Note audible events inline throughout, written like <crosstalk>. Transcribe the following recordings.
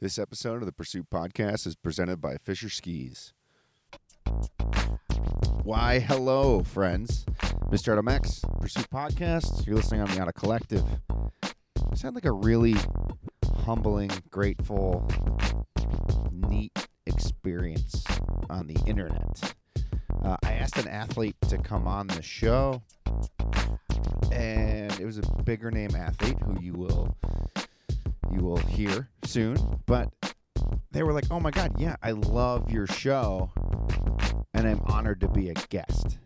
This episode of the Pursuit Podcast is presented by Fisher Skis. Why, hello, friends. Mr. Adam X, Pursuit Podcast. You're listening on the Auto Collective. You sound like a really humbling, grateful, neat experience on the internet. Uh, I asked an athlete to come on the show, and it was a bigger name athlete who you will you will hear soon. But they were like, "Oh my god, yeah, I love your show, and I'm honored to be a guest."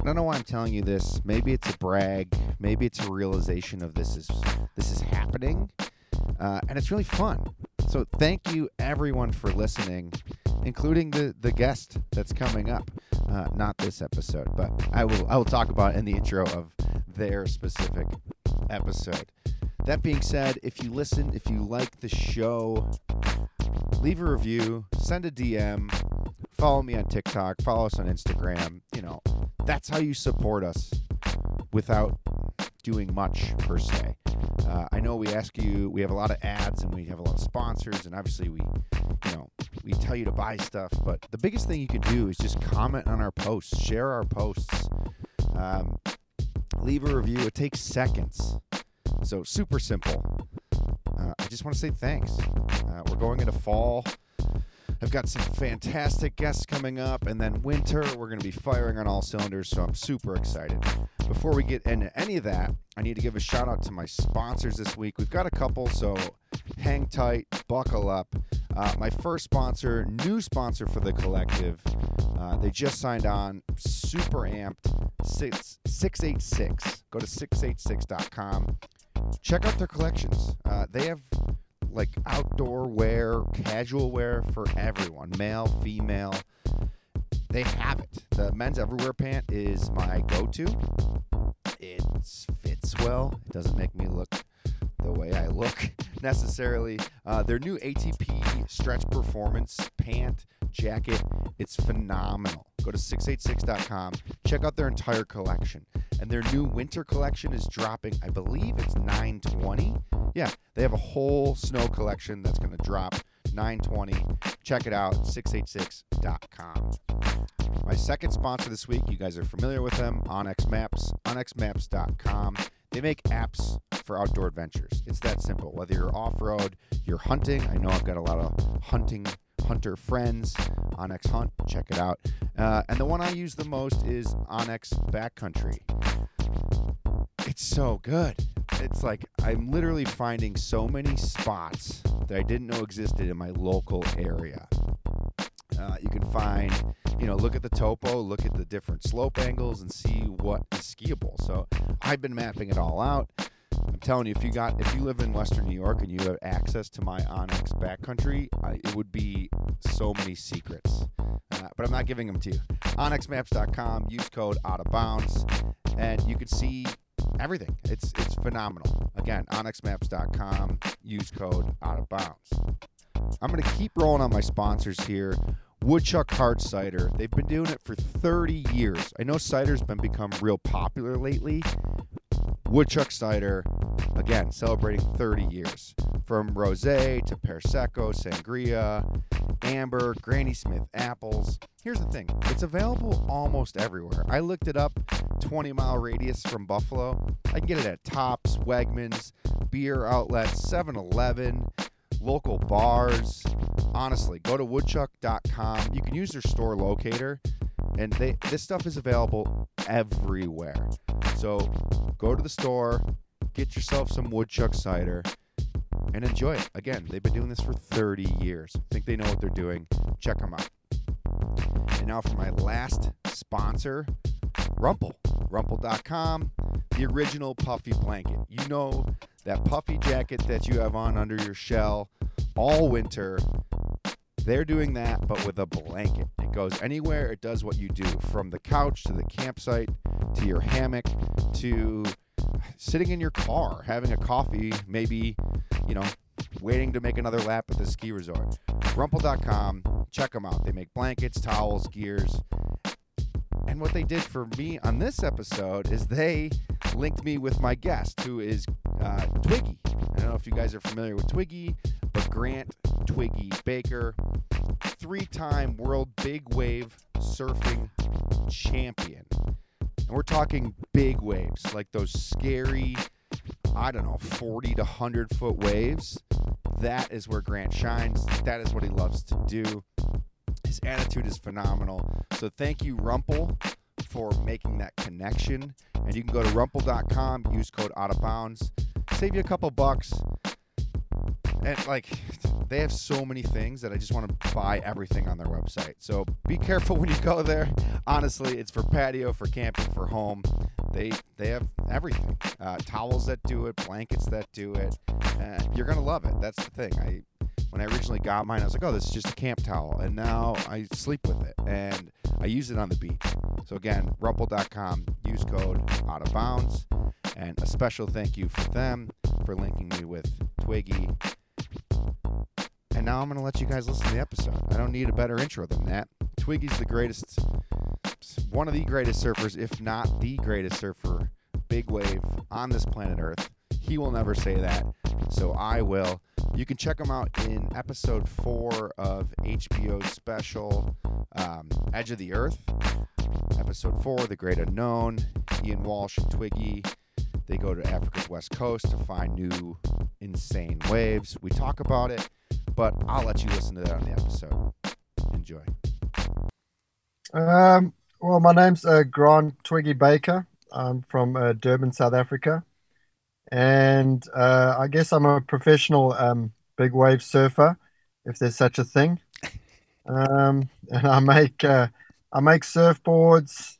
I don't know why I'm telling you this. Maybe it's a brag. Maybe it's a realization of this is this is happening, uh, and it's really fun. So thank you everyone for listening, including the the guest that's coming up. Uh, not this episode, but I will I will talk about in the intro of their specific episode. That being said, if you listen, if you like the show, leave a review, send a DM, follow me on TikTok, follow us on Instagram. You know, that's how you support us without doing much per se. Uh, I know we ask you, we have a lot of ads and we have a lot of sponsors, and obviously we, you know, we tell you to buy stuff. But the biggest thing you can do is just comment on our posts, share our posts, um, leave a review. It takes seconds. So super simple. Uh, I just want to say thanks. Uh, we're going into fall. I've got some fantastic guests coming up, and then winter, we're going to be firing on all cylinders, so I'm super excited. Before we get into any of that, I need to give a shout out to my sponsors this week. We've got a couple, so hang tight, buckle up. Uh, my first sponsor, new sponsor for the collective, uh, they just signed on, super amped, six, 686. Go to 686.com. Check out their collections. Uh, they have like outdoor wear, casual wear for everyone, male, female. They have it. The men's everywhere pant is my go-to. It fits well. It doesn't make me look the way I look <laughs> necessarily. Uh, their new ATP Stretch Performance pant jacket, it's phenomenal. Go to 686.com, check out their entire collection. And their new winter collection is dropping, I believe it's 920. Yeah, they have a whole snow collection that's going to drop 920. Check it out, 686.com. My second sponsor this week, you guys are familiar with them, onX Maps, onxmaps.com. They make apps for outdoor adventures. It's that simple. Whether you're off road, you're hunting, I know I've got a lot of hunting hunter friends, onX Hunt, check it out. Uh, and the one I use the most is onX Backcountry. It's so good. It's like I'm literally finding so many spots that I didn't know existed in my local area. Uh, you can find, you know, look at the topo, look at the different slope angles, and see what is skiable. So I've been mapping it all out. I'm telling you, if you got, if you live in Western New York and you have access to my onX Backcountry, uh, it would be so many secrets. Uh, but I'm not giving them to you. onxmaps.com. Use code Out of Bounds, and you can see everything. It's it's phenomenal. Again, onxmaps.com. Use code Out of Bounds. I'm gonna keep rolling on my sponsors here. Woodchuck Hard Cider. They've been doing it for 30 years. I know cider's been become real popular lately. Woodchuck Cider, again, celebrating 30 years. From rosé to Prosecco, Sangria, Amber, Granny Smith apples. Here's the thing it's available almost everywhere. I looked it up 20 mile radius from Buffalo. I can get it at Tops, Wegmans, beer outlets, 7 Eleven, local bars. Honestly, go to woodchuck.com. You can use their store locator, and they this stuff is available everywhere. So go to the store, get yourself some woodchuck cider, and enjoy it. Again, they've been doing this for 30 years. I think they know what they're doing. Check them out. And now for my last sponsor, Rumpl. Rumpl.com, the original puffy blanket. You know that puffy jacket that you have on under your shell all winter. They're doing that, but with a blanket. It goes anywhere, it does what you do from the couch to the campsite to your hammock to sitting in your car, having a coffee, maybe, you know, waiting to make another lap at the ski resort. Rumpl.com, check them out. They make blankets, towels, gears. And what they did for me on this episode is they linked me with my guest, who is uh, Twiggy. I don't know if you guys are familiar with Twiggy, but Grant Twiggy Baker, three time world big wave surfing champion. And we're talking big waves, like those scary, I don't know, 40 to 100 foot waves. That is where Grant shines. That is what he loves to do. His attitude is phenomenal. So thank you, Rumpl, for making that connection. And you can go to rumpl.com, use code out of bounds, save you a couple bucks. And like, they have so many things that I just want to buy everything on their website. So be careful <laughs> when you go there. Honestly, it's for patio, for camping, for home. They they have everything. Uh, towels that do it, blankets that do it. Uh, you're gonna love it. That's the thing. I when I originally got mine, I was like, oh, this is just a camp towel, and now I sleep with it, and I use it on the beach. So again, Rumpl.com. Use code out of bounds, and a special thank you for them for linking me with Twiggy and now I'm going to let you guys listen to the episode. I don't need a better intro than that. Twiggy's the greatest, one of the greatest surfers, if not the greatest surfer, big wave on this planet Earth. He will never say that, so I will. You can check him out in episode four of HBO's special um, Edge of the Earth. Episode four, The Great Unknown. Ian Walsh and Twiggy. They go to Africa's west coast to find new insane waves. We talk about it but I'll let you listen to that on the episode. Enjoy. Um, well, my name's uh, Grant Twiggy Baker. I'm from uh, Durban, South Africa. And uh, I guess I'm a professional um, big wave surfer, if there's such a thing. <laughs> Um, and I make uh, I make surfboards.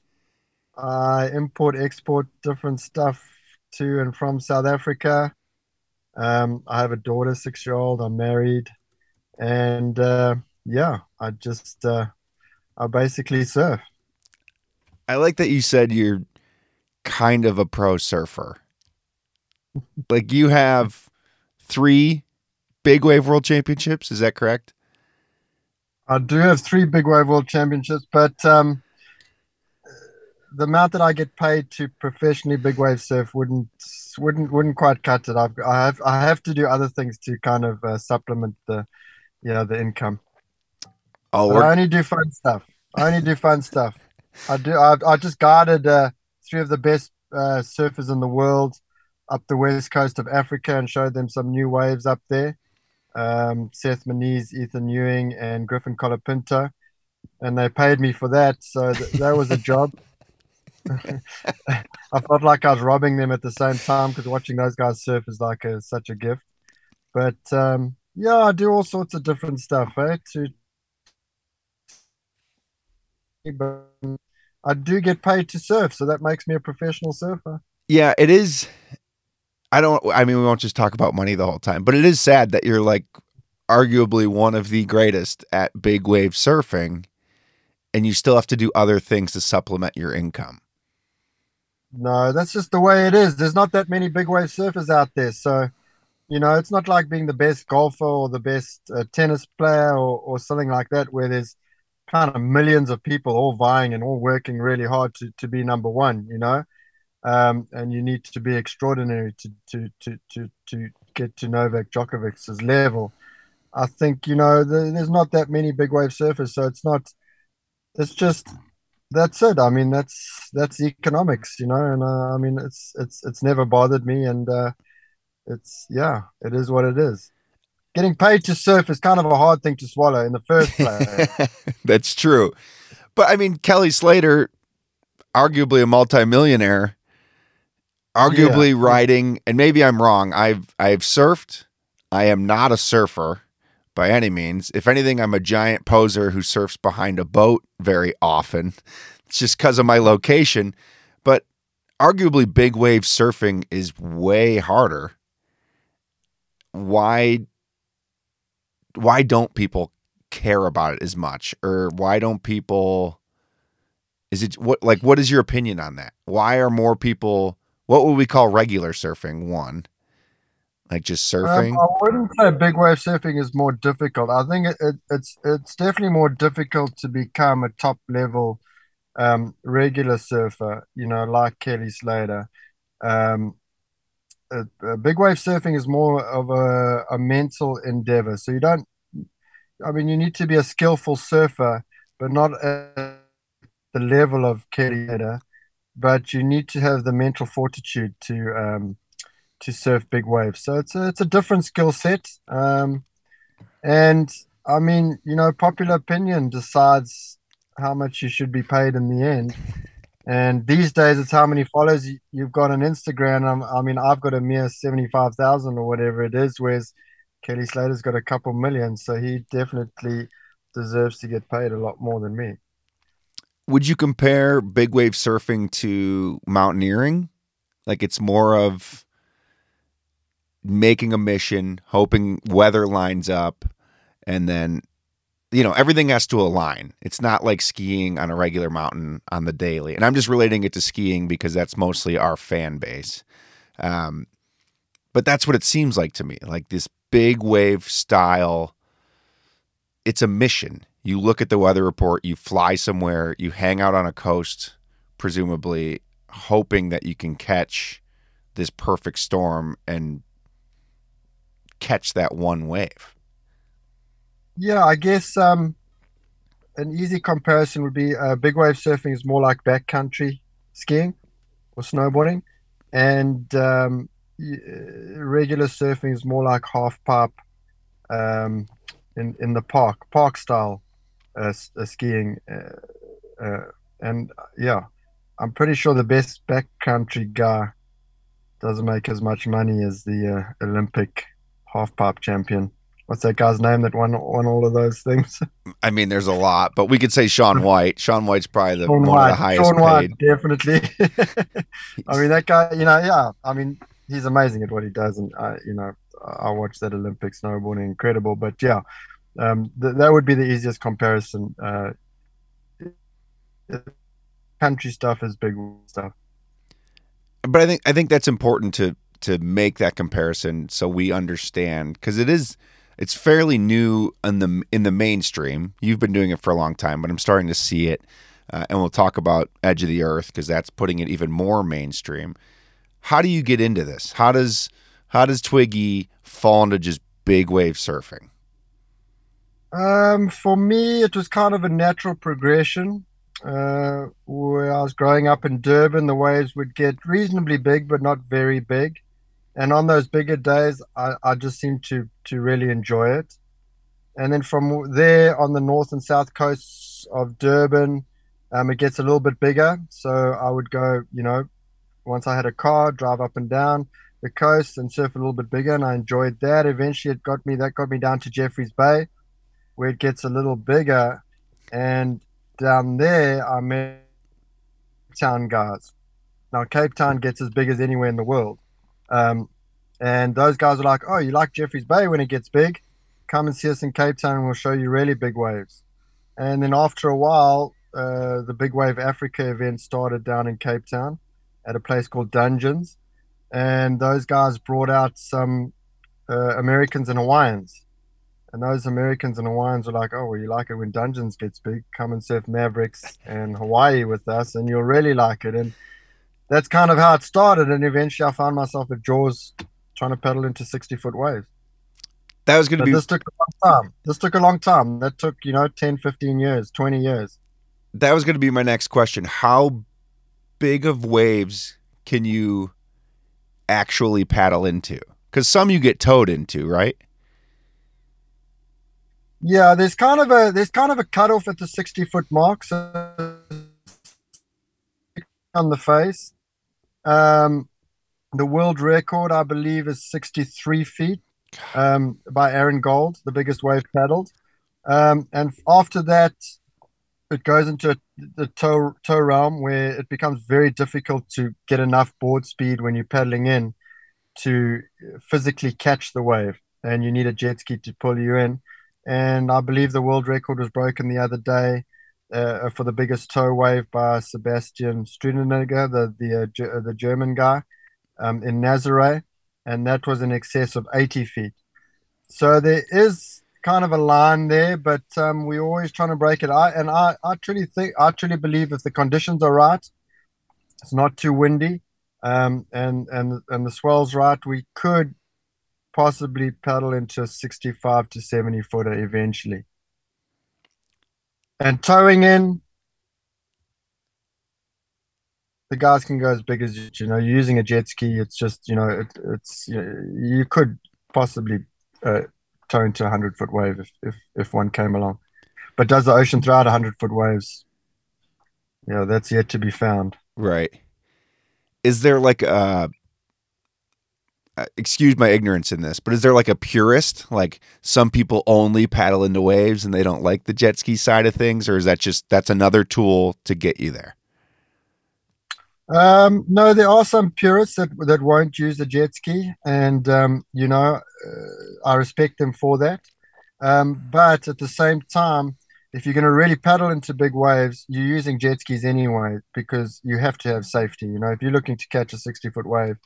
I import export different stuff to and from South Africa. Um, I have a daughter, six year old. I'm married and uh, yeah, I just uh, I basically surf. I like that you said you're kind of a pro surfer. <laughs> like you have three big wave world championships. Is that correct? I do have three big wave world championships, but um, the amount that I get paid to professionally big wave surf wouldn't wouldn't wouldn't quite cut it. I've, I have I have to do other things to kind of uh, supplement the yeah, the income. Oh, I only do fun stuff. I only do fun stuff. I do. I, I just guided uh, three of the best uh, surfers in the world up the west coast of Africa and showed them some new waves up there. Um, Seth Moniz, Ethan Ewing, and Griffin Colapinto, and they paid me for that. So th- that was a job. <laughs> <laughs> I felt like I was robbing them at the same time because watching those guys surf is like a, such a gift. But um, yeah, I do all sorts of different stuff, eh? To I do get paid to surf, so that makes me a professional surfer. Yeah, it is. I don't. I mean, we won't just talk about money the whole time, but it is sad that you're like arguably one of the greatest at big wave surfing, and you still have to do other things to supplement your income. No, that's just the way it is. There's not that many big wave surfers out there, so you know, it's not like being the best golfer or the best uh, tennis player or, or something like that, where there's kind of millions of people all vying and all working really hard to, to be number one, you know? Um, and you need to be extraordinary to, to, to, to, to get to Novak Djokovic's level. I think, you know, the, there's not that many big wave surfers. So it's not, it's just, that's it. I mean, that's, that's economics, you know? And uh, I mean, it's, it's, it's never bothered me. And, uh, it's yeah, it is what it is. Getting paid to surf is kind of a hard thing to swallow in the first place. <laughs> That's true. But I mean, Kelly Slater, arguably a multimillionaire, arguably yeah. riding, and maybe I'm wrong. I've I've surfed. I am not a surfer by any means. If anything, I'm a giant poser who surfs behind a boat very often. It's <laughs> just because of my location. But arguably, big wave surfing is way harder why why don't people care about it as much or why don't people is it what like what is your opinion on that why are more people what would we call regular surfing one like just um, surfing um, i wouldn't say big wave surfing is more difficult i think it, it, it's it's definitely more difficult to become a top level um, regular surfer you know like kelly slater um, big wave surfing is more of a, a mental endeavor. So you don't, I mean, you need to be a skillful surfer, but not at the level of Kelly Slater. But you need to have the mental fortitude to um, to surf big waves. So it's a, it's a different skill set. Um, and I mean, you know, popular opinion decides how much you should be paid in the end. And these days, it's how many followers you've got on Instagram. I mean, I've got a mere 75,000 or whatever it is, whereas Kelly Slater's got a couple million. So he definitely deserves to get paid a lot more than me. Would you compare big wave surfing to mountaineering? Like it's more of making a mission, hoping weather lines up, and then you know everything has to align. It's not like skiing on a regular mountain on the daily. And i'm just relating it to skiing because that's mostly our fan base. Um, but that's what it seems like to me like this big wave style. It's a mission. You look at the weather report you fly somewhere you hang out on a coast presumably hoping that you can catch this perfect storm and catch that one wave yeah, I guess um, an easy comparison would be uh, big wave surfing is more like backcountry skiing or snowboarding, and um, uh, regular surfing is more like half pipe um, in in the park, park style uh, uh, skiing. Uh, uh, and yeah, I'm pretty sure the best backcountry guy doesn't make as much money as the Olympic half pipe champion what's that guy's name that won won all of those things? <laughs> I mean, there's a lot, but we could say Shaun <laughs> White. Shaun White's probably the Shaun one White. of the highest paid. White, definitely. <laughs> I mean, that guy. You know, yeah. I mean, he's amazing at what he does, and I, you know, I watched that Olympic snowboarding, incredible. But yeah, um, th- that would be the easiest comparison. Uh, country stuff is big stuff. But I think I think that's important to to make that comparison so we understand because it is it's fairly new in the in the mainstream. You've been doing it for a long time, but I'm starting to see it. Uh, and we'll talk about Edge of the Earth because that's putting it even more mainstream. How do you get into this? How does how does Twiggy fall into just big wave surfing? Um, for me, it was kind of a natural progression. Uh, where I was growing up in Durban, the waves would get reasonably big, but not very big and on those bigger days, I, I just seem to to really enjoy it. And then from there on the north and south coasts of Durban, um, it gets a little bit bigger. So I would go, you know, once I had a car, drive up and down the coast and surf a little bit bigger, and I enjoyed that. Eventually, it got me that got me down to Jeffreys Bay, where it gets a little bigger, and down there I met Town guys. Now Cape Town gets as big as anywhere in the world. Um, and those guys are like, oh, you like Jeffreys Bay when it gets big? Come and see us in Cape Town and we'll show you really big waves. And then after a while, uh, the Big Wave Africa event started down in Cape Town at a place called Dungeons. And those guys brought out some uh, Americans and Hawaiians. And those Americans and Hawaiians were like, oh, well, you like it when Dungeons gets big. Come and surf Mavericks and Hawaii with us, and you'll really like it. And that's kind of how it started. And eventually I found myself at Jaws trying to pedal into 60 foot waves. That was going to be. This took a long time. This took a long time. That took, you know, 10, 15 years, 20 years. That was going to be my next question. How big of waves can you actually paddle into? Because some you get towed into, right? Yeah, there's kind of a there's kind of a cutoff at the 60 foot mark. So on the face. Um, the world record, I believe, is 63 feet um, by Aaron Gold, the biggest wave paddled. Um, and after that, it goes into the tow, tow realm where it becomes very difficult to get enough board speed when you're paddling in to physically catch the wave. And you need a jet ski to pull you in. And I believe the world record was broken the other day uh, for the biggest tow wave by Sebastian Steudtner, the the uh, the German guy um, in Nazaré, and that was in excess of 80 feet. So there is kind of a line there, but um, we're always trying to break it. I and I, I truly think, I truly believe if the conditions are right, it's not too windy, um, and and and the swell's right, we could possibly paddle into a 65 to 70 footer eventually. And towing in, the guys can go as big as you know. Using a jet ski, it's just you know, it, it's you, you could possibly uh, tow into a hundred foot wave if, if if one came along. But does the ocean throw out a hundred foot waves? You know, that's yet to be found. Right. Is there like a excuse my ignorance in this, but is there like a purist? Like some people only paddle into waves and they don't like the jet ski side of things, or is that just that's another tool to get you there? Um, no, there are some purists that that won't use the jet ski, and um, you know, uh, I respect them for that. Um, but at the same time, if you're going to really paddle into big waves, you're using jet skis anyway because you have to have safety. You know, if you're looking to catch a 60 foot wave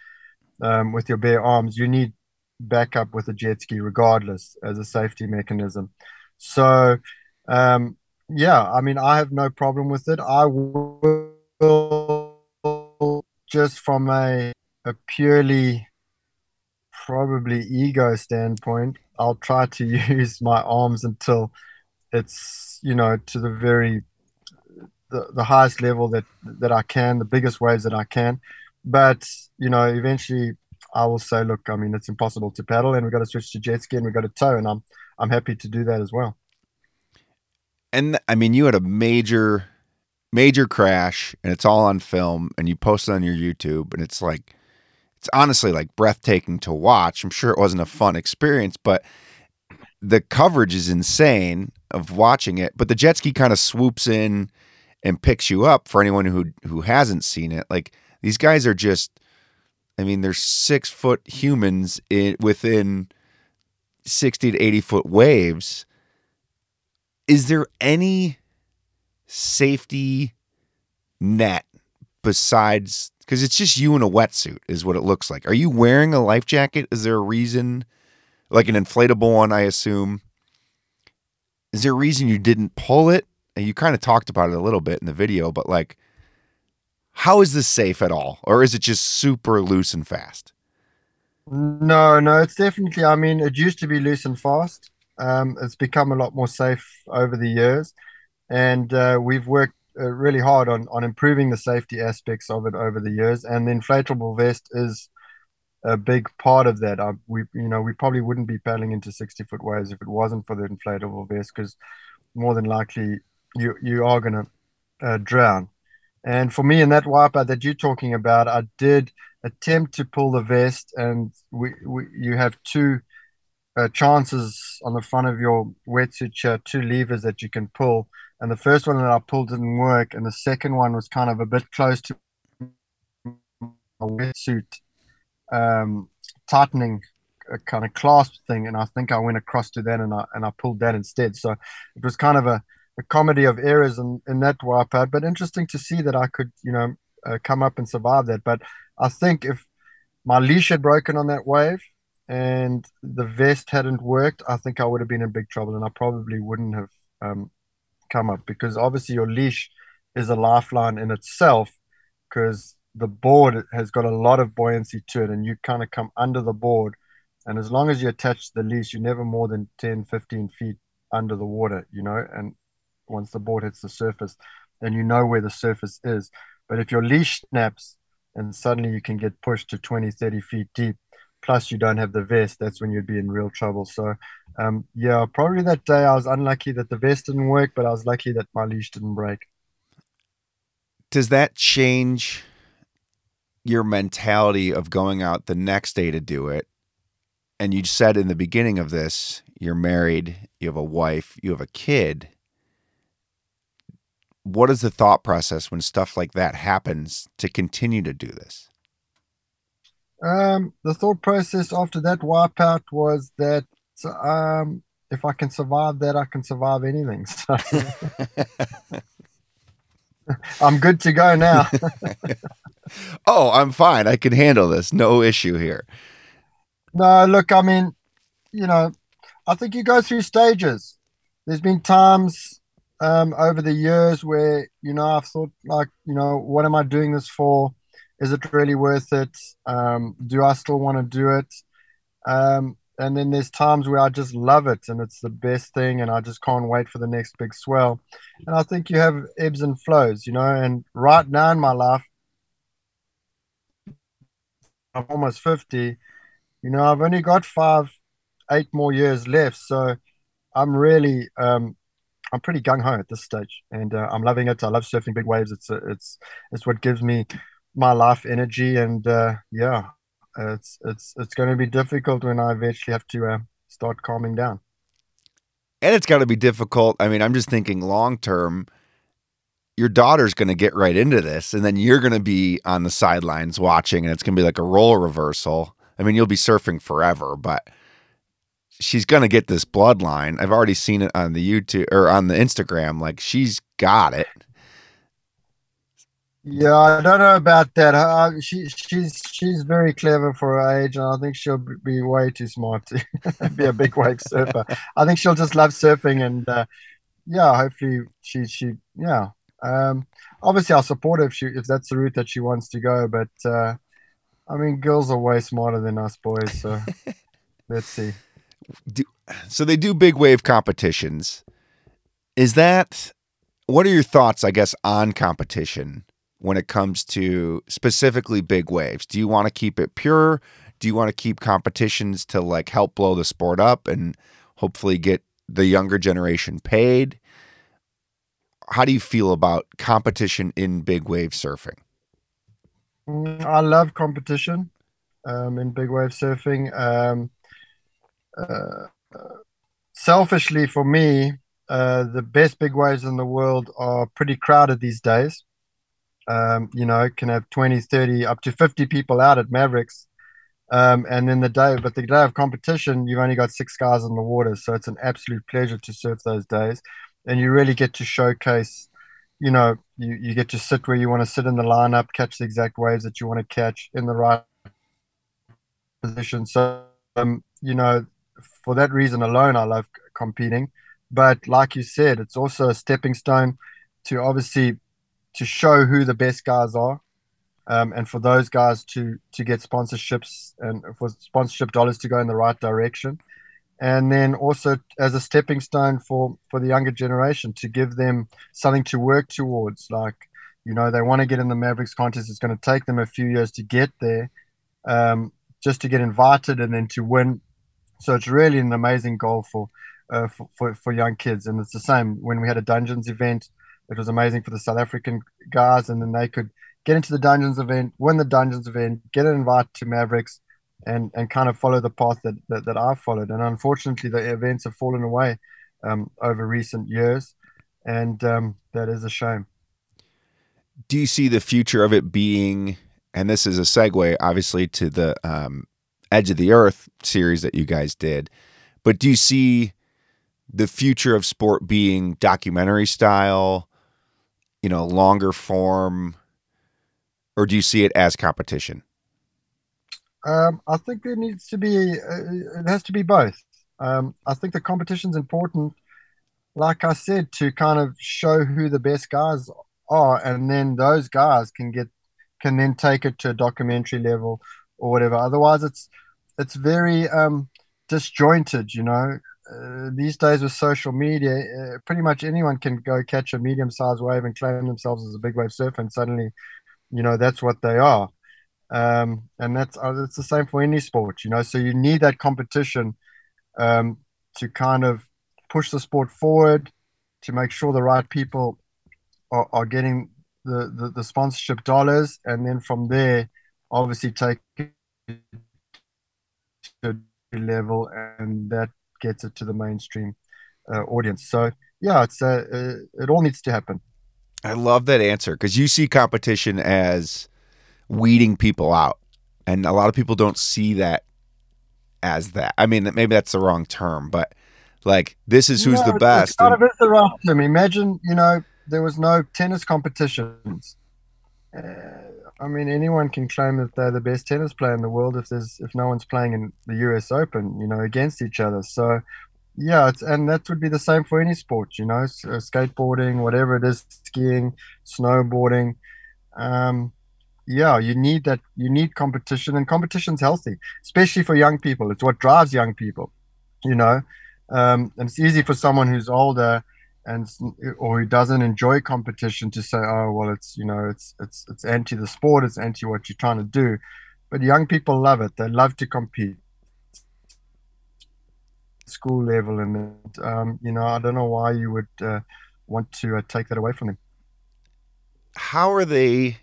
um, with your bare arms, you need backup with a jet ski regardless as a safety mechanism. So, um, yeah, I mean, I have no problem with it. I will just from a, a purely probably ego standpoint, I'll try to <laughs> use my arms until it's you know to the very the, the highest level that that I can, the biggest waves that I can. But you know, eventually I will say, look, I mean, it's impossible to paddle, and we've got to switch to jet ski, and we've got to tow, and I'm I'm happy to do that as well. And I mean, you had a major major crash and it's all on film and you post it on your YouTube and it's like it's honestly like breathtaking to watch. I'm sure it wasn't a fun experience, but the coverage is insane of watching it. But the jet ski kind of swoops in and picks you up for anyone who who hasn't seen it. Like these guys are just I mean, they're six foot humans in within 60 to 80 foot waves. Is there any safety net besides because it's just you in a wetsuit is what it looks like. Are you wearing a life jacket? Is there a reason like an inflatable one, I assume? Is there a reason you didn't pull it? And you kind of talked about it a little bit in the video, but like how is this safe at all? Or is it just super loose and fast? No, no, it's definitely I mean, it used to be loose and fast. Um, it's become a lot more safe over the years and uh, we've worked uh, really hard on on improving the safety aspects of it over the years. And the inflatable vest is a big part of that. I, we you know we probably wouldn't be paddling into sixty foot waves if it wasn't for the inflatable vest because more than likely you you are going to uh, drown. And for me in that wipeout that you're talking about, I did attempt to pull the vest, and we, we you have two uh, chances on the front of your wetsuit shirt, two levers that you can pull and the first one that I pulled didn't work, and the second one was kind of a bit close to a wetsuit um, tightening a kind of clasp thing, and I think I went across to that and I and I pulled that instead. So it was kind of a, a comedy of errors in, in that wipeout, but interesting to see that I could you know uh, come up and survive that. But I think if my leash had broken on that wave and the vest hadn't worked, I think I would have been in big trouble, and I probably wouldn't have um, come up because obviously your leash is a lifeline in itself because the board has got a lot of buoyancy to it and you kind of come under the board and as long as you attach the leash you're never more than 10 15 feet under the water you know and once the board hits the surface and you know where the surface is but if your leash snaps and suddenly you can get pushed to 20 30 feet deep plus you don't have the vest that's when you'd be in real trouble so um, yeah, probably that day I was unlucky that the vest didn't work, but I was lucky that my leash didn't break. Does that change your mentality of going out the next day to do it? And you said in the beginning of this, you're married, you have a wife, you have a kid. What is the thought process when stuff like that happens to continue to do this? Um, the thought process after that wipeout was that um, if I can survive that, I can survive anything. So <laughs> I'm good to go now. <laughs> oh, I'm fine. I can handle this. No issue here. No, look, I mean, you know, I think you go through stages. There's been times um, over the years where, you know, I've thought, like, you know, what am I doing this for? is it really worth it? Um, do I still want to do it? Um, and then there's times where I just love it and it's the best thing and I just can't wait for the next big swell. And I think you have ebbs and flows, you know, and right now in my life, I'm almost 50, you know, I've only got five, eight more years left. So I'm really, um, I'm pretty gung ho at this stage and uh, I'm loving it. I love surfing big waves. It's, it's, it's what gives me my life energy. And uh, yeah, it's it's it's going to be difficult when I eventually have to uh, start calming down. And it's got to be difficult. I mean, I'm just thinking long term. Your daughter's going to get right into this, and then you're going to be on the sidelines watching, and it's going to be like a role reversal. I mean, you'll be surfing forever, but she's going to get this bloodline. I've already seen it on the YouTube or on the Instagram. Like she's got it. Yeah, I don't know about that. Uh, she she's she's very clever for her age, and I think she'll be way too smart to <laughs> be a big wave <laughs> surfer. I think she'll just love surfing, and uh, yeah, hopefully she she yeah. Um, obviously, I'll support her if she if that's the route that she wants to go. But uh, I mean, girls are way smarter than us boys, so <laughs> let's see. Do, so they do big wave competitions. Is that what are your thoughts? I guess on competition when it comes to specifically big waves? Do you want to keep it pure? Do you want to keep competitions to like help blow the sport up and hopefully get the younger generation paid? How do you feel about competition in big wave surfing? I love competition um, in big wave surfing. Um, selfishly, for me, uh, the best big waves in the world are pretty crowded these days um, you know, can have 20, 30, up to 50 people out at Mavericks. Um, and then the day, but the day of competition, you've only got six guys in the water. So it's an absolute pleasure to surf those days. And you really get to showcase, you know, you, you get to sit where you want to sit in the lineup, catch the exact waves that you want to catch in the right position. So, um, you know, for that reason alone, I love competing. But like you said, it's also a stepping stone to obviously to show who the best guys are, um, and for those guys to to get sponsorships and for sponsorship dollars to go in the right direction, and then also as a stepping stone for for the younger generation to give them something to work towards. Like you know they want to get in the Mavericks contest. It's going to take them a few years to get there, um, just to get invited and then to win. So it's really an amazing goal for, uh, for, for for young kids, and it's the same when we had a dungeons event it was amazing for the South African guys, and then they could get into the Dungeons event, win the Dungeons event, get an invite to Mavericks, and and kind of follow the path that that, that I've followed. And unfortunately, the events have fallen away um, over recent years, and um, that is a shame. Do you see the future of it being? And this is a segue, obviously, to the um, Edge of the Earth series that you guys did. But do you see the future of sport being documentary style? you know, longer form, or do you see it as competition? Um, I think there needs to be, uh, it has to be both. Um, I think the competition's important, like I said, to kind of show who the best guys are, and then those guys can get, can then take it to a documentary level or whatever. Otherwise, it's, it's very um, disjointed, you know. Uh, these days with social media, uh, pretty much anyone can go catch a medium-sized wave and claim themselves as a big wave surfer, and suddenly, you know, that's what they are. Um, and that's uh, it's the same for any sport, you know. So you need that competition um, to kind of push the sport forward, to make sure the right people are, are getting the, the, the sponsorship dollars, and then from there, obviously take it to a level, and that gets it to the mainstream uh, audience. So yeah, it's uh, uh, it all needs to happen. I love that answer because you see competition as weeding people out, and a lot of people don't see that as that. I mean, maybe that's the wrong term, but like this is who's no, the best. It's kind and- of is the wrong term. Imagine you know there was no tennis competitions. Uh, I mean, anyone can claim that they're the best tennis player in the world if there's if no one's playing in the U.S. Open, you know, against each other. So, yeah, it's, and that would be the same for any sport, you know, so uh, skateboarding, whatever it is, skiing, snowboarding. Um, yeah, you need that. You need competition, and competition's healthy, especially for young people. It's what drives young people, you know. Um, and it's easy for someone who's older and or who doesn't enjoy competition to say, "Oh, well, it's you know, it's it's it's anti the sport. It's anti what you're trying to do." But young people love it. They love to compete school level, and um, you know, I don't know why you would uh, want to uh, take that away from them. How are they?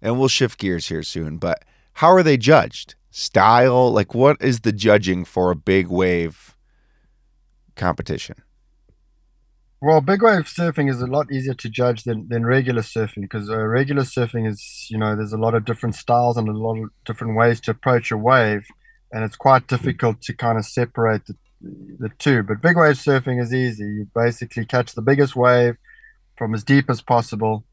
And we'll shift gears here soon, but how are they judged? Style, like what is the judging for a big wave competition? Well, big wave surfing is a lot easier to judge than, than regular surfing because uh, regular surfing is, you know, there's a lot of different styles and a lot of different ways to approach a wave, and it's quite difficult to kind of separate the, the two. But big wave surfing is easy. You basically catch the biggest wave from as deep as possible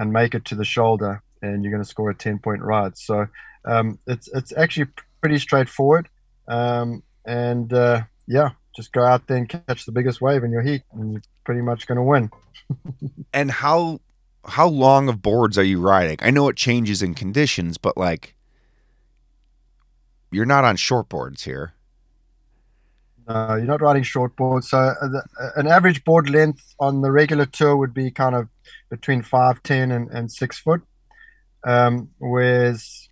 and make it to the shoulder, and you're going to score a 10 point ride. So um, it's it's actually pretty straightforward. Um, and uh, yeah, just go out there and catch the biggest wave in your heat, and you're pretty much going to win. <laughs> and how how long of boards are you riding? I know it changes in conditions, but like you're not on short boards here. Uh, you're not riding short boards. So uh, the, uh, an average board length on the regular tour would be kind of between five, ten, and, and six foot. Um, whereas,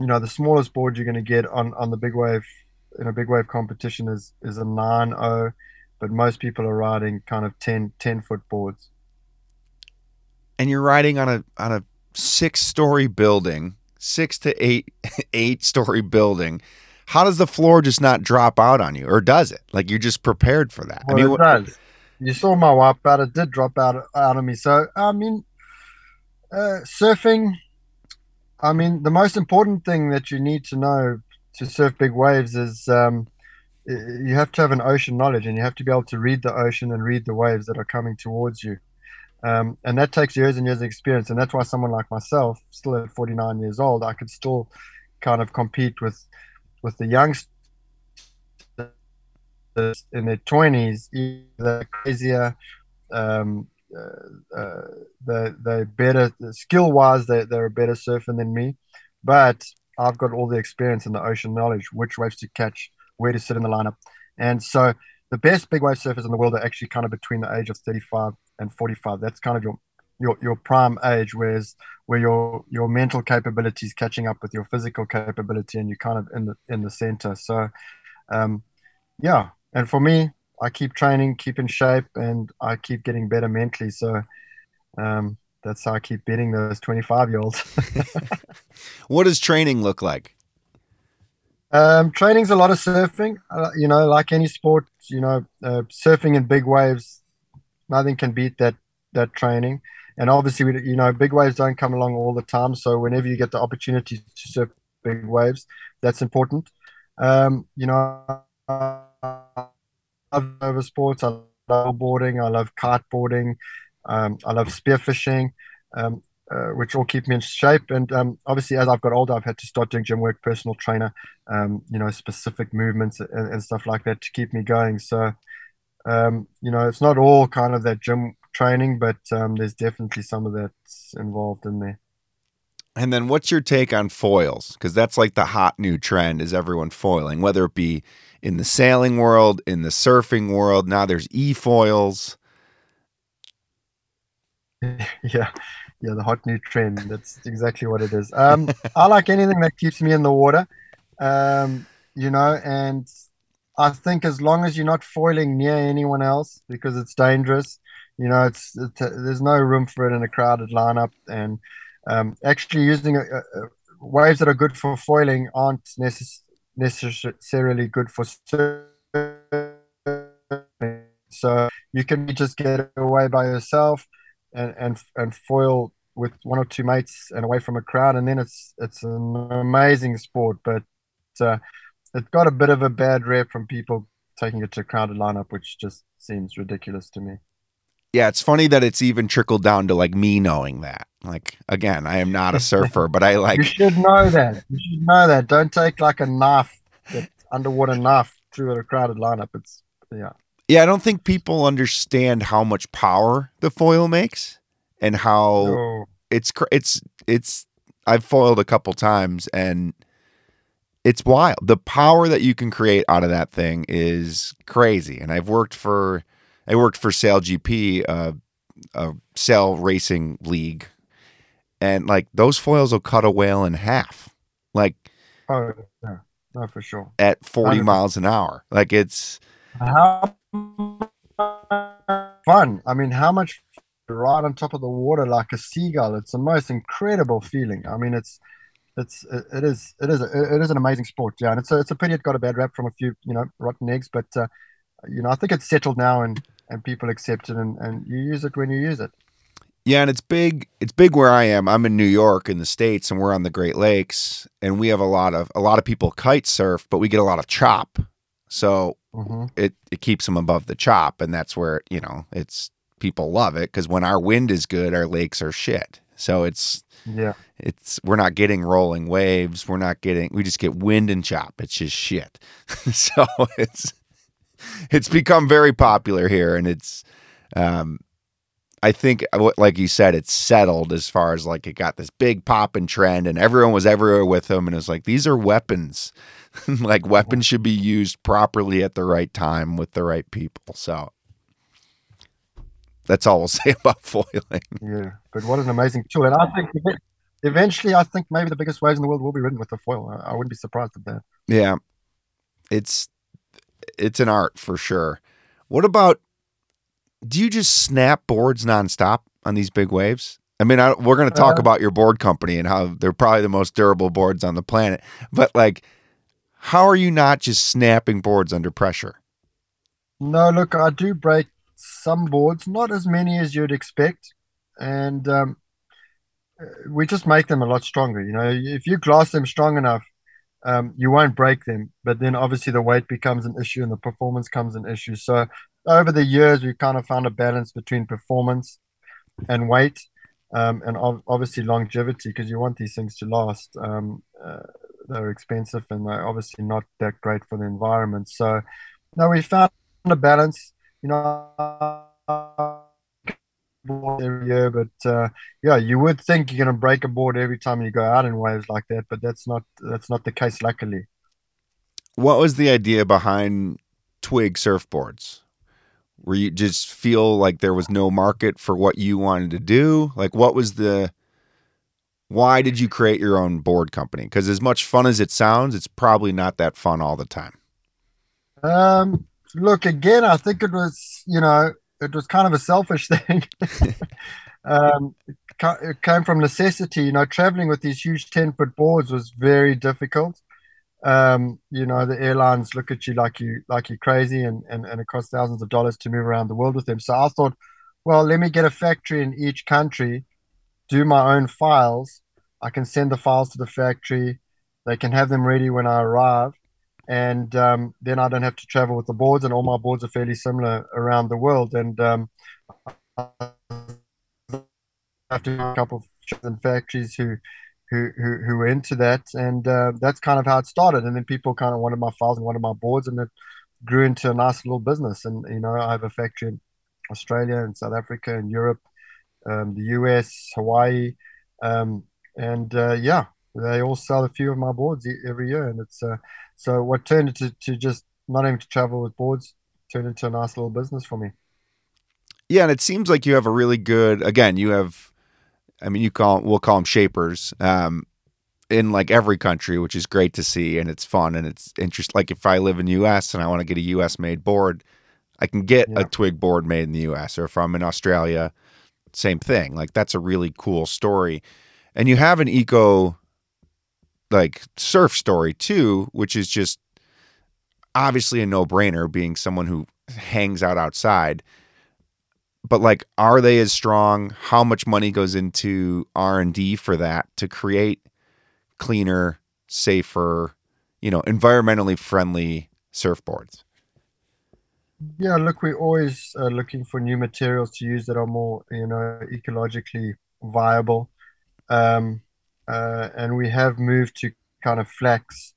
you know, the smallest board you're going to get on, on the big wave in a big wave competition is is a 9-0 but most people are riding kind of 10, 10 foot boards. And you're riding on a on a six story building, six to eight <laughs> eight story building how does the floor just not drop out on you, or does it? Like you're just prepared for that? Well, I mean, it does. You saw my wipeout; it did drop out out of me. So I mean, uh, surfing. I mean, the most important thing that you need to know to surf big waves is um, you have to have an ocean knowledge, and you have to be able to read the ocean and read the waves that are coming towards you. Um, and that takes years and years of experience, and that's why someone like myself, still at 49 years old, I could still kind of compete with with the youngsters in their twenties, either crazier, um, uh, uh, they they better skill wise. They they're a better surfer than me, but I've got all the experience and the ocean knowledge, which waves to catch, where to sit in the lineup, and so the best big wave surfers in the world are actually kind of between the age of 35 and 45. That's kind of your your your prime age, whereas where your your mental capability is catching up with your physical capability, and you're kind of in the in the center. So, um, yeah. And for me, I keep training, keep in shape, and I keep getting better mentally. So, um, that's how I keep beating those 25 year olds. <laughs> what does training look like? Um, training's a lot of surfing. Uh, you know, like any sport, you know, uh, surfing in big waves, nothing can beat that that training and obviously, we, you know, big waves don't come along all the time. So whenever you get the opportunity to surf big waves, that's important. Um, you know, I love over sports. I love boarding. I love kiteboarding. Um, I love spearfishing, um, uh, which all keep me in shape. And um, obviously, as I've got older, I've had to start doing gym work, personal trainer, um, you know, specific movements and, and, stuff like that to keep me going. So, um, you know, it's not all kind of that gym training, but um, there's definitely some of that's involved in there. And then what's your take on foils? Because that's like the hot new trend is everyone foiling, whether it be in the sailing world, in the surfing world. Now there's e foils. <laughs> Yeah, yeah, the hot new trend. That's exactly what it is. Um, I like anything that keeps me in the water, um, you know, and I think as long as you're not foiling near anyone else because it's dangerous, you know, it's, it's there's no room for it in a crowded lineup, and um, actually using a, a, waves that are good for foiling aren't necess- necessarily good for surfing. So you can just get away by yourself and and and foil with one or two mates and away from a crowd, and then it's it's an amazing sport. But uh, it got a bit of a bad rep from people taking it to a crowded lineup, which just seems ridiculous to me yeah, it's funny that it's even trickled down to like me knowing that. Like again, I am not a surfer, but I like <laughs> You should know that. You should know that. Don't take like a knife, underwater knife through a crowded lineup. It's yeah. Yeah, I don't think people understand how much power the foil makes and how it's it's it's I've foiled a couple times and it's wild. The power that you can create out of that thing is crazy. And I've worked for I worked for Sail GP, uh, a sail racing league, and like those foils will cut a whale in half, like Oh, yeah. No, for sure. at forty 100%. miles an hour. Like it's How fun. I mean, how much right on top of the water like a seagull. It's the most incredible feeling. I mean, it's it's it is it is it is an amazing sport. Yeah, and it's a, it's a pity it got a bad rap from a few you know rotten eggs, but uh, you know I think it's settled now and and people accept it and and you use it when you use it. Yeah, and it's big. It's big where I am. I'm in New York in the states, and we're on the Great Lakes, and we have a lot of a lot of people kite surf, but we get a lot of chop, so hmm it it keeps them above the chop, and that's where you know it's people love it because when our wind is good, our lakes are shit. So it's Yeah. it's we're not getting rolling waves. We're not getting. We just get wind and chop. It's just shit. <laughs> so it's it's become very popular here, and it's um, I think uh, like you said, it's settled as far as like it got this big pop and trend, and everyone was everywhere with them, and it's like these are weapons. <laughs> like weapons should be used properly at the right time with the right people. So that's all we'll <laughs> say about foiling. Yeah, but what an amazing tool! And I think eventually, I think maybe the biggest waves in the world will be ridden with the foil. I, I wouldn't be surprised at that. Yeah. It's it's an art for sure. What about do you just snap boards nonstop on these big waves? I mean, I, we're going to talk Uh, about your board company and how they're probably the most durable boards on the planet. But like, how are you not just snapping boards under pressure? No, look, I do break some boards, not as many as you'd expect, and um, uh, we just make them a lot stronger. You know, if you glass them strong enough, um, you won't break them. But then obviously the weight becomes an issue and the performance comes an issue. So over the years, we've kind of found a balance between performance and weight, um, and ob obviously longevity because you want these things to last. Um, uh, they're expensive and they're obviously not that great for the environment. So, no, we found a balance. You know, every year, but uh, yeah, you would think you're going to break a board every time you go out in waves like that, but that's not that's not the case, luckily. What was the idea behind Twig surfboards? Were you just feel like there was no market for what you wanted to do? Like, what was the why did you create your own board company? Because as much fun as it sounds, it's probably not that fun all the time. Um, look, again, I think it was, you know, it was kind of a selfish <laughs> thing. <laughs> um, it, came from necessity. You know, traveling with these huge 10 foot boards was very difficult. Um, you know, the airlines look at you like you like you're crazy and, and, and it costs thousands of dollars to move around the world with them. So I thought, well, let me get a factory in each country, do my own files. I can send the files to the factory. They can have them ready when I arrive and um, then I don't have to travel with the boards, and all my boards are fairly similar around the world. And um, I have a couple of factories who who who who were into that, and uh, that's kind of how it started. And then people kind of wanted my files and wanted my boards, and it grew into a nice little business. And you know, I have a factory in Australia and South Africa and Europe, um, the US, Hawaii, um, and uh, yeah, they all sell a few of my boards e- every year, and it's uh, so what turned into to just not having to travel with boards turned into a nice little business for me. Yeah, and it seems like you have a really good. Again, you have. I mean, you call we'll call them shapers. Um, in like every country, which is great to see, and it's fun and it's interesting. Like if I live in U.S. and I want to get a U.S. made board, I can get Yeah. a twig board made in the U.S. Or if I'm in Australia, same thing. Like that's a really cool story, and you have an eco, like surf story too, which is just obviously a no brainer. Being someone who hangs out outside but like are they as strong how much money goes into r&d for that to create cleaner safer you know environmentally friendly surfboards Yeah, look, we're always uh, looking for new materials to use that are more, you know, ecologically viable. Um, uh, and we have moved to kind of flax,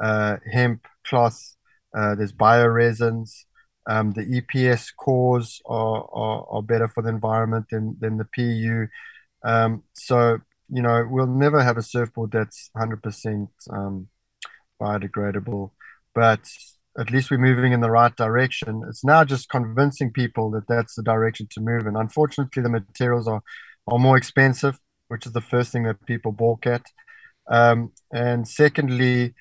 uh, hemp, cloth. Uh, there's bioresins. Um, the EPS cores are, are, are better for the environment than, than the PU. Um, so you know, we'll never have a surfboard that's 100% um, biodegradable, but at least we're moving in the right direction. It's now just convincing people that that's the direction to move. And unfortunately, the materials are, are more expensive, which is the first thing that people balk at. Um, and secondly,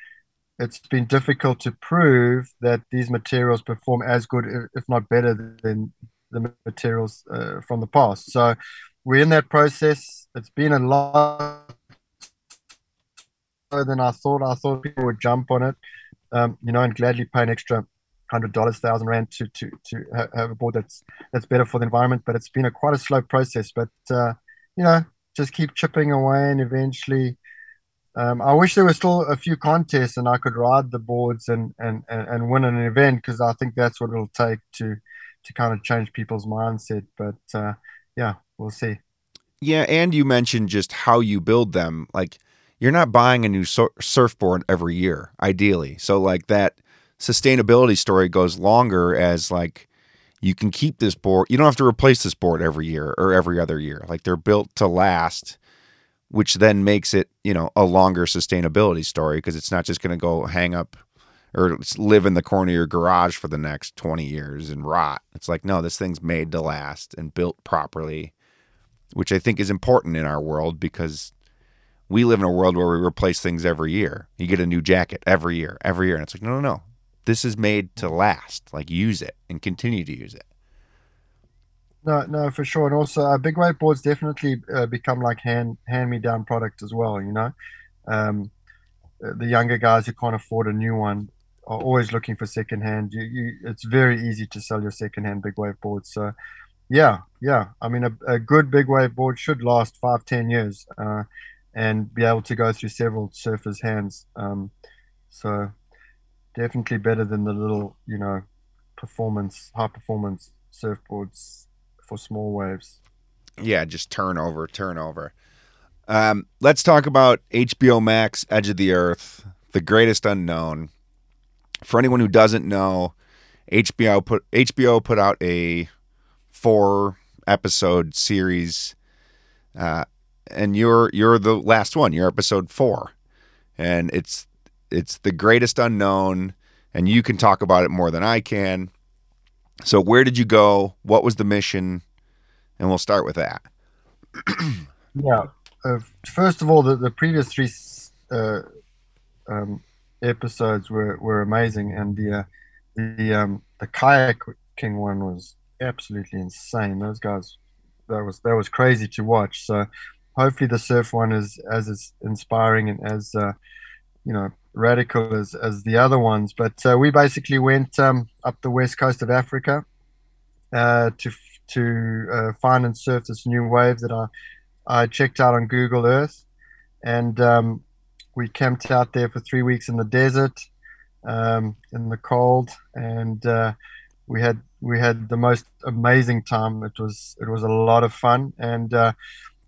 it's been difficult to prove that these materials perform as good, if not better, than the materials uh, from the past. So we're in that process. It's been a lot than I thought. I thought people would jump on it, um, you know, and gladly pay an extra hundred dollars, thousand rand to to to have a board that's that's better for the environment. But it's been a quite a slow process. But uh, you know, just keep chipping away, and eventually. Um, I wish there were still a few contests and I could ride the boards and and and, and win an event because I think that's what it'll take to to kind of change people's mindset. But uh, yeah, we'll see. Yeah, and you mentioned just how you build them. Like you're not buying a new sur- surfboard every year, ideally. So like that sustainability story goes longer as like you can keep this board. You don't have to replace this board every year or every other year. Like they're built to last, which then makes it, you know, a longer sustainability story because it's not just going to go hang up or live in the corner of your garage for the next 20 years and rot. It's like, no, this thing's made to last and built properly, which I think is important in our world because we live in a world where we replace things every year. You get a new jacket every year, every year. And it's like, no, no, no. This is made to last. Like, use it and continue to use it. No, no, for sure. And also, uh, big wave boards definitely uh, become like hand hand me down product as well. You know, um, the younger guys who can't afford a new one are always looking for secondhand. You, you, it's very easy to sell your secondhand big wave boards. So, yeah, yeah. I mean, a, a good big wave board should last five, ten years. Uh, and be able to go through several surfers' hands. Um, so definitely better than the little, you know, performance, high performance surfboards for small waves. Yeah, just turnover, turnover. Um, let's talk about HBO Max Edge of the Earth, the greatest unknown. For anyone who doesn't know, HBO put HBO put out a four episode series uh, and you're you're the last one. You're episode four, and it's it's the greatest unknown, and you can talk about it more than I can. So where did you go? What was the mission? And we'll start with that. <clears throat> yeah. Uh, first of all, the, the previous three uh, um, episodes were, were amazing, and the uh, the um, the one was absolutely insane. Those guys, that was that was crazy to watch. So hopefully the surf one is as inspiring and as uh, you know radical as as the other ones. But uh, we basically went um, up the west coast of Africa uh, to to uh, find and surf this new wave that I I checked out on Google Earth, and um, we camped out there for three weeks in the desert, um, in the cold, and uh, we had we had the most amazing time. It was it was a lot of fun and uh,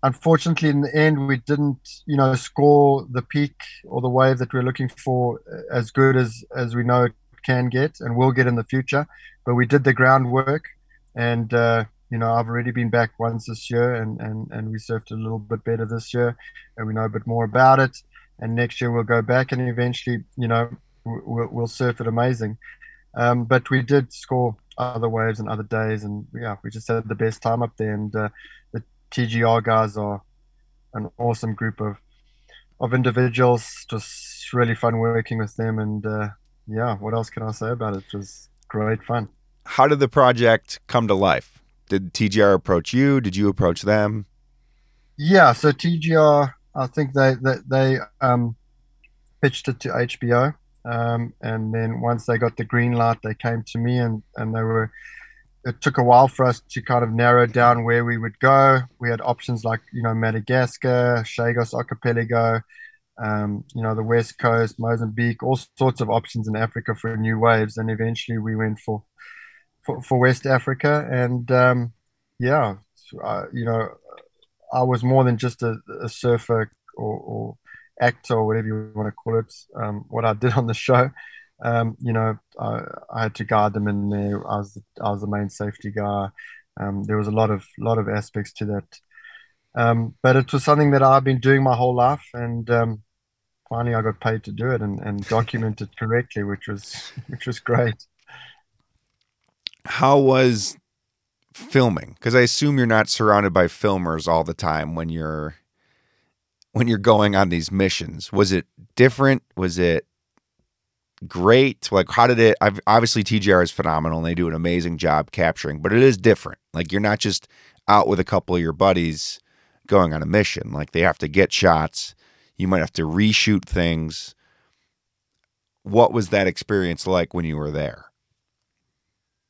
unfortunately, in the end, we didn't, you know, score the peak or the wave that we're looking for as good as as we know it can get and will get in the future. But we did the groundwork, and uh, you know, I've already been back once this year, and and and we surfed a little bit better this year, and we know a bit more about it. And next year we'll go back, and eventually, you know, we'll, we'll surf it amazing. Um, but we did score other waves and other days, and yeah, we just had the best time up there. And uh, the TGR guys are an awesome group of of individuals. Just really fun working with them, and uh, yeah, what else can I say about it? Just great fun. How did the project come to life? Did TGR approach you? Did you approach them? Yeah, so TGR, I think they they, they um, pitched it to HBO, um, and then once they got the green light, they came to me, and and they were it took a while for us to kind of narrow down where we would go. We had options like, you know, Madagascar, Chagos Archipelago, um, you know, the West Coast, Mozambique, all sorts of options in Africa for new waves. And eventually we went for, for, for West Africa. And um, yeah, uh, you know, I was more than just a, a surfer or, or, actor or whatever you want to call it, um, what I did on the show um, you know, I, I, had to guard them in there. I was the, I was the main safety guy. Um, there was a lot of lot of aspects to that Um, but it was something that I've been doing my whole life, and um, finally I got paid to do it and, and document it correctly, which was which was great. How was filming? Because I assume you're not surrounded by filmers all the time when you're when you're going on these missions. Was it different? Was it great? Like, how did it? I've, obviously, TGR is phenomenal and they do an amazing job capturing, but it is different. Like, you're not just out with a couple of your buddies going on a mission. Like, they have to get shots. You might have to reshoot things. What was that experience like when you were there?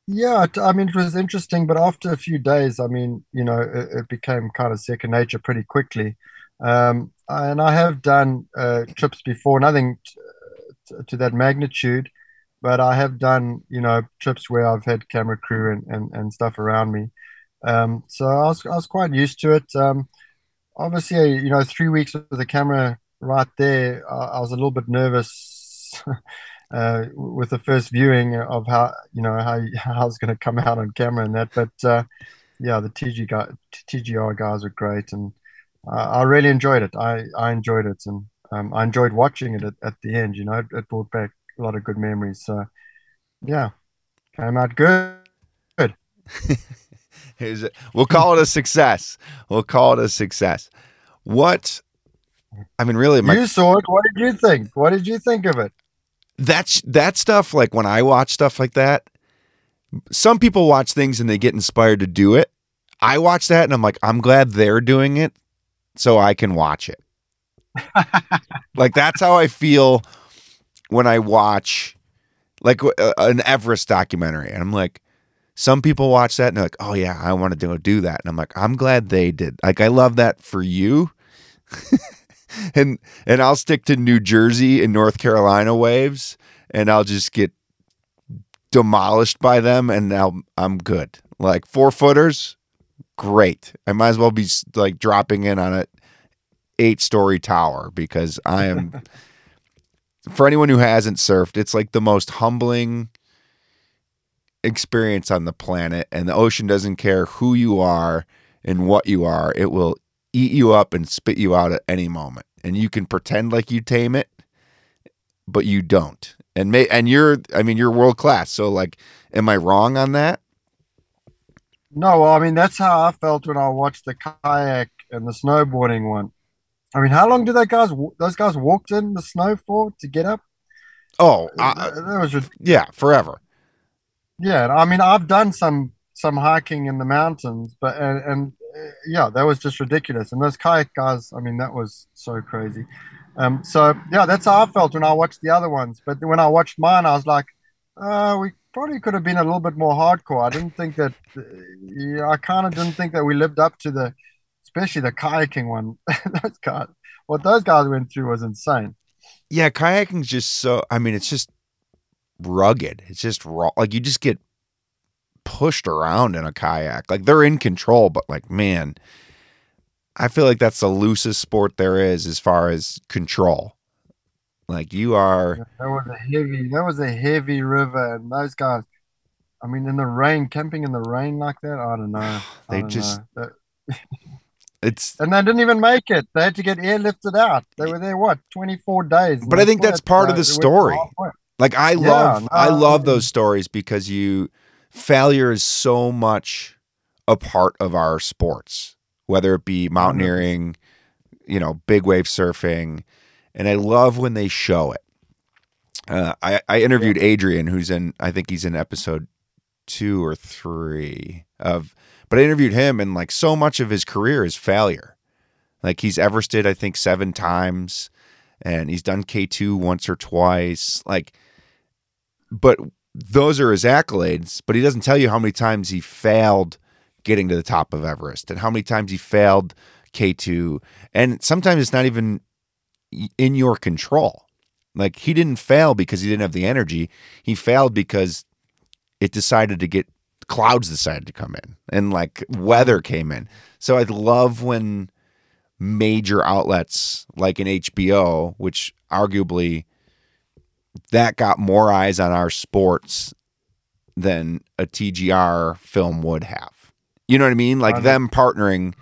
Yeah, I mean, it was interesting, but after a few days, I mean, you know, it, it became kind of second nature pretty quickly. Um, and I have done uh, trips before, nothing to that magnitude, but I have done, you know, trips where I've had camera crew and, and, and stuff around me. Um, so I was, I was quite used to it. Um, obviously, you know, three weeks with the camera right there, I, I was a little bit nervous <laughs> uh, with the first viewing of how, you know, how, <laughs> how it's going to come out on camera and that. But uh, yeah, the TG guy, TGR guys are great. And I really enjoyed it. I, I enjoyed it. And um, I enjoyed watching it at, at the end. You know, it, it, brought back a lot of good memories. So, yeah, came out good. <laughs> Good. we'll call it a success. We'll call it a success. What? I mean, really, my, you saw it. What did you think? What did you think of it? That's that stuff. Like when I watch stuff like that, some people watch things and they get inspired to do it. I watch that and I'm like, I'm glad they're doing it so I can watch it. Like that's how I feel when I watch like uh, an Everest documentary, and I'm like, some people watch that and they're like, oh yeah, I want to do that, and I'm like, I'm glad they did. Like I love that for you. <laughs> and and I'll stick to New Jersey and North Carolina waves, and I'll just get demolished by them, and now I'm good. Like four footers, great. I might as well be like dropping in on it eight story tower because I am. for anyone who hasn't surfed, it's like the most humbling experience on the planet, and the ocean doesn't care who you are and what you are. It will eat you up and spit you out at any moment, and you can pretend like you tame it, but you don't. And may and you're, I mean, you're world class. So, like, am I wrong on that? No, well, I mean that's how I felt when I watched the kayak and the snowboarding one. I mean, how long did that guys those guys walked in the snow for to get up? Oh, I, that was just yeah, forever. Yeah, I mean, I've done some some hiking in the mountains, but and, and uh, yeah, that was just ridiculous. And those kayak guys, I mean, that was so crazy. Um, so yeah, that's how I felt when I watched the other ones. But when I watched mine, I was like, uh, we probably could have been a little bit more hardcore. I didn't think that. Uh, yeah, I kind of didn't think that we lived up to the especially the kayaking one. <laughs> those guys, what those guys went through was insane. Yeah, kayaking's just so. I mean, it's just rugged. It's just raw. Like you just get pushed around in a kayak. Like they're in control, but like man, I feel like that's the loosest sport there is as far as control. Like you are. That was a heavy. That was a heavy river, and those guys. I mean, in the rain, camping in the rain like that. I don't know. <sighs> they don't just. Know. <laughs> It's and they didn't even make it. They had to get airlifted out. They were there what twenty four days. But I think that's part of the story. Like I yeah, love no, I love those stories because you failure is so much a part of our sports, whether it be mountaineering, you know, big wave surfing, and I love when they show it. Uh, I, I interviewed Adrian, who's in I think he's in episode two or three of but I interviewed him, and like so much of his career is failure. Like he's Everested, I think, seven times, and he's done K2 once or twice. Like, but those are his accolades, but he doesn't tell you how many times he failed getting to the top of Everest and how many times he failed K2. And sometimes it's not even in your control. Like he didn't fail because he didn't have the energy. He failed because it decided to get clouds decided to come in and like weather came in. So I love when major outlets like an HBO, which arguably that got more eyes on our sports than a TGR film would have. You know what I mean? Like them partnering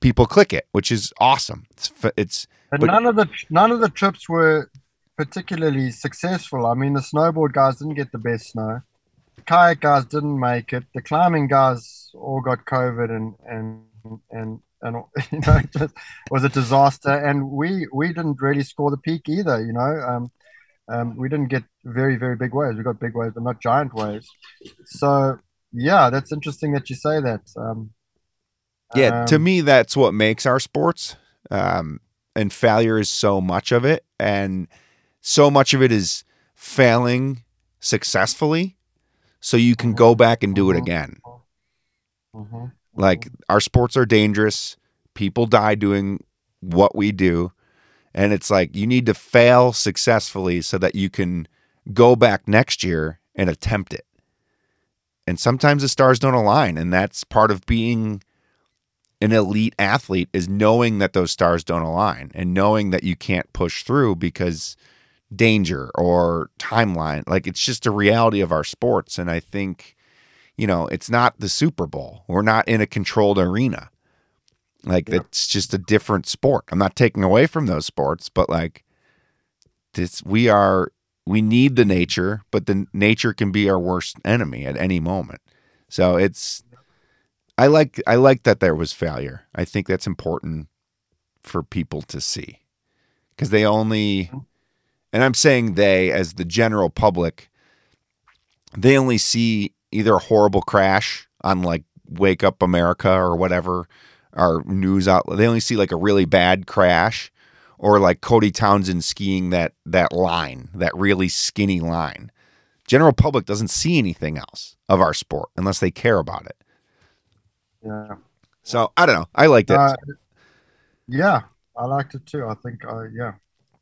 people click it, which is awesome. It's it's And But- none of the none of the trips were particularly successful. I mean, the snowboard guys didn't get the best snow. The kayak guys didn't make it. The climbing guys all got COVID and and and and <laughs> you know it just was a disaster. And we we didn't really score the peak either. You know, um, um, we didn't get very very big waves. We got big waves, but not giant waves. So yeah, that's interesting that you say that. Um, yeah. to um, me, that's what makes our sports. Um, and failure is so much of it, and so much of it is failing successfully, so you can go back and do it Mhm. again. mhm, Like our sports are dangerous. People die doing what we do. And it's like you need to fail successfully so that you can go back next year and attempt it. And sometimes the stars don't align. And that's part of being an elite athlete is knowing that those stars don't align and knowing that you can't push through because danger or timeline. Like it's just a reality of our sports. And I think you know, it's not the Super Bowl. We're not in a controlled arena. Like Yep. it's just a different sport. I'm not taking away from those sports, but like this we are we need the nature, but the nature can be our worst enemy at any moment. So it's I like I like that there was failure. I think that's important for people to see. Cuz they only mm-hmm. And I'm saying they as the general public they only see either a horrible crash on like Wake Up America or whatever, our news outlet. They only see like a really bad crash or like Cody Townsend skiing that that line, that really skinny line. General public doesn't see anything else of our sport unless they care about it. Yeah. So I don't know. I liked it. Uh, yeah, I liked it too. I think, uh, yeah,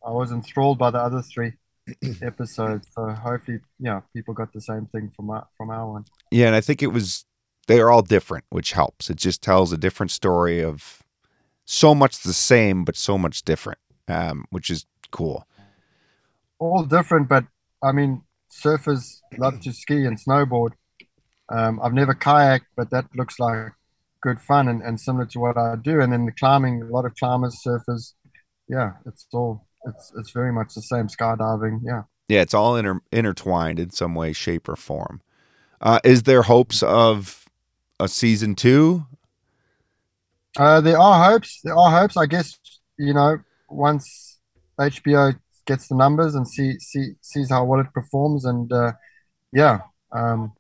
I was enthralled by the other three <clears throat> episodes. So hopefully, yeah, people got the same thing from our, from our one. Yeah, and I think it was they are all different, which helps. It just tells a different story of so much the same but so much different, um, which is cool. All different, but I mean, surfers love to ski and snowboard. Um, I've never kayaked, but that looks like good fun and, and similar to what I do. And then the climbing, a lot of climbers, surfers, yeah, it's all it's it's very much the same. Skydiving, yeah. Yeah, it's all inter- intertwined in some way, shape, or form. Uh, is there hopes of a season two? Uh, there are hopes. There are hopes. I guess you know once HBO gets the numbers and see see sees how well it performs, and uh, yeah, um,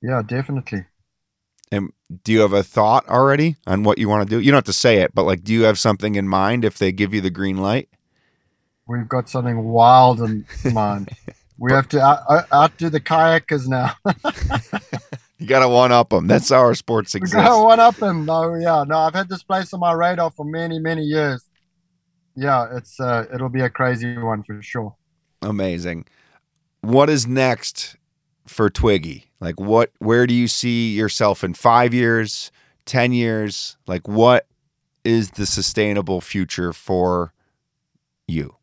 yeah, definitely. And do you have a thought already on what you want to do? You don't have to say it, but like, do you have something in mind if they give you the green light? We've got something wild in <laughs> mind. We have to out, out- outdo the kayakers now. <laughs> You got to one up them. That's our sports exist. got one up them. No, yeah, no. I've had this place on my radar for many, many years. Yeah, it's uh, it'll be a crazy one for sure. Amazing. What is next for Twiggy? Like, what? Where do you see yourself in five years, ten years? Like, what is the sustainable future for you?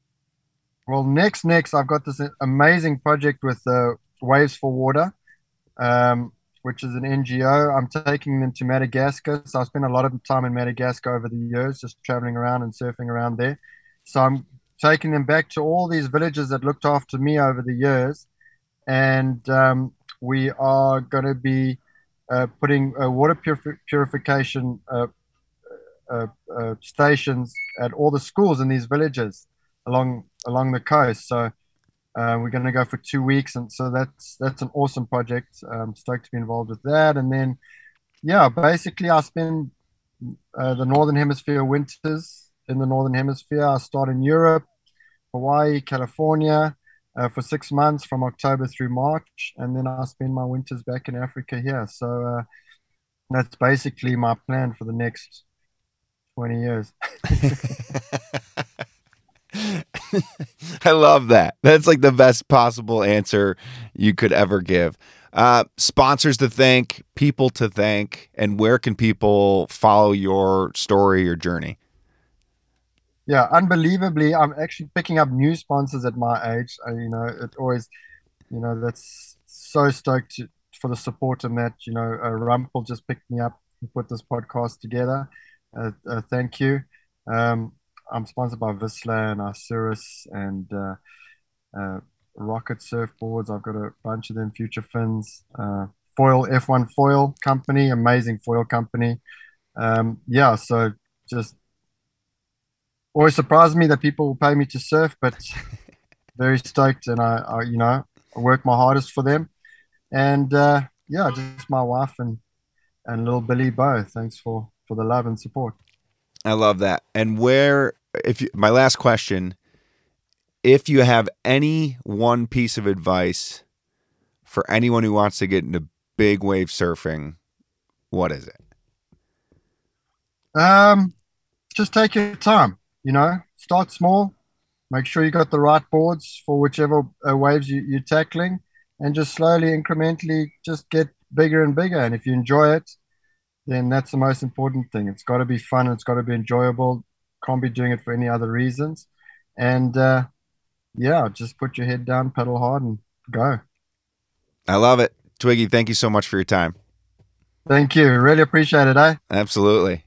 Well, next, next, I've got this amazing project with uh, Waves for Water, um, which is an NGO. I'm taking them to Madagascar. So I spent a lot of time in Madagascar over the years, just traveling around and surfing around there. So I'm taking them back to all these villages that looked after me over the years. And um, we are going to be uh, putting uh, water purifi- purification uh, uh, uh, stations at all the schools in these villages along along the coast. So uh, we're going to go for two weeks, and so that's that's an awesome project. I'm stoked to be involved with that. And then, yeah, basically, I spend uh, the northern hemisphere winters in the northern hemisphere. I start in Europe, Hawaii, California. Uh, for six months from October through March, and then I spend my winters back in Africa here. So uh, that's basically my plan for the next 20 years. <laughs> <laughs> <laughs> I love that. That's like the best possible answer you could ever give. Uh, sponsors to thank, people to thank, and where can people follow your story, your journey? Yeah, unbelievably, I'm actually picking up new sponsors at my age. Uh, you know, it always, you know, that's so stoked to, for the support and that. You know, uh, Rumpl just picked me up and put this podcast together. uh, uh, thank you. Um, I'm sponsored by Vissla and Isurus and uh, uh, Rocket Surfboards. I've got a bunch of them, Future Fins, uh, Foil F1 Foil Company, amazing foil company. Um, yeah, so just always surprised me that people will pay me to surf, but <laughs> very stoked, and I, I, you know, I work my hardest for them, and uh, yeah, just my wife and and little Billy Bo. Thanks for for the love and support. I love that. And where, if you, my last question, if you have any one piece of advice for anyone who wants to get into big wave surfing, what is it? Um, just take your time. You know, start small. Make sure you got the right boards for whichever uh, waves you, you're tackling, and just slowly, incrementally, just get bigger and bigger. And if you enjoy it, then that's the most important thing. It's got to be fun. It's got to be enjoyable. Can't be doing it for any other reasons. And uh, yeah, just put your head down, pedal hard, and go. I love it. Twiggy, thank you so much for your time. Thank you. Really appreciate it, eh? Absolutely.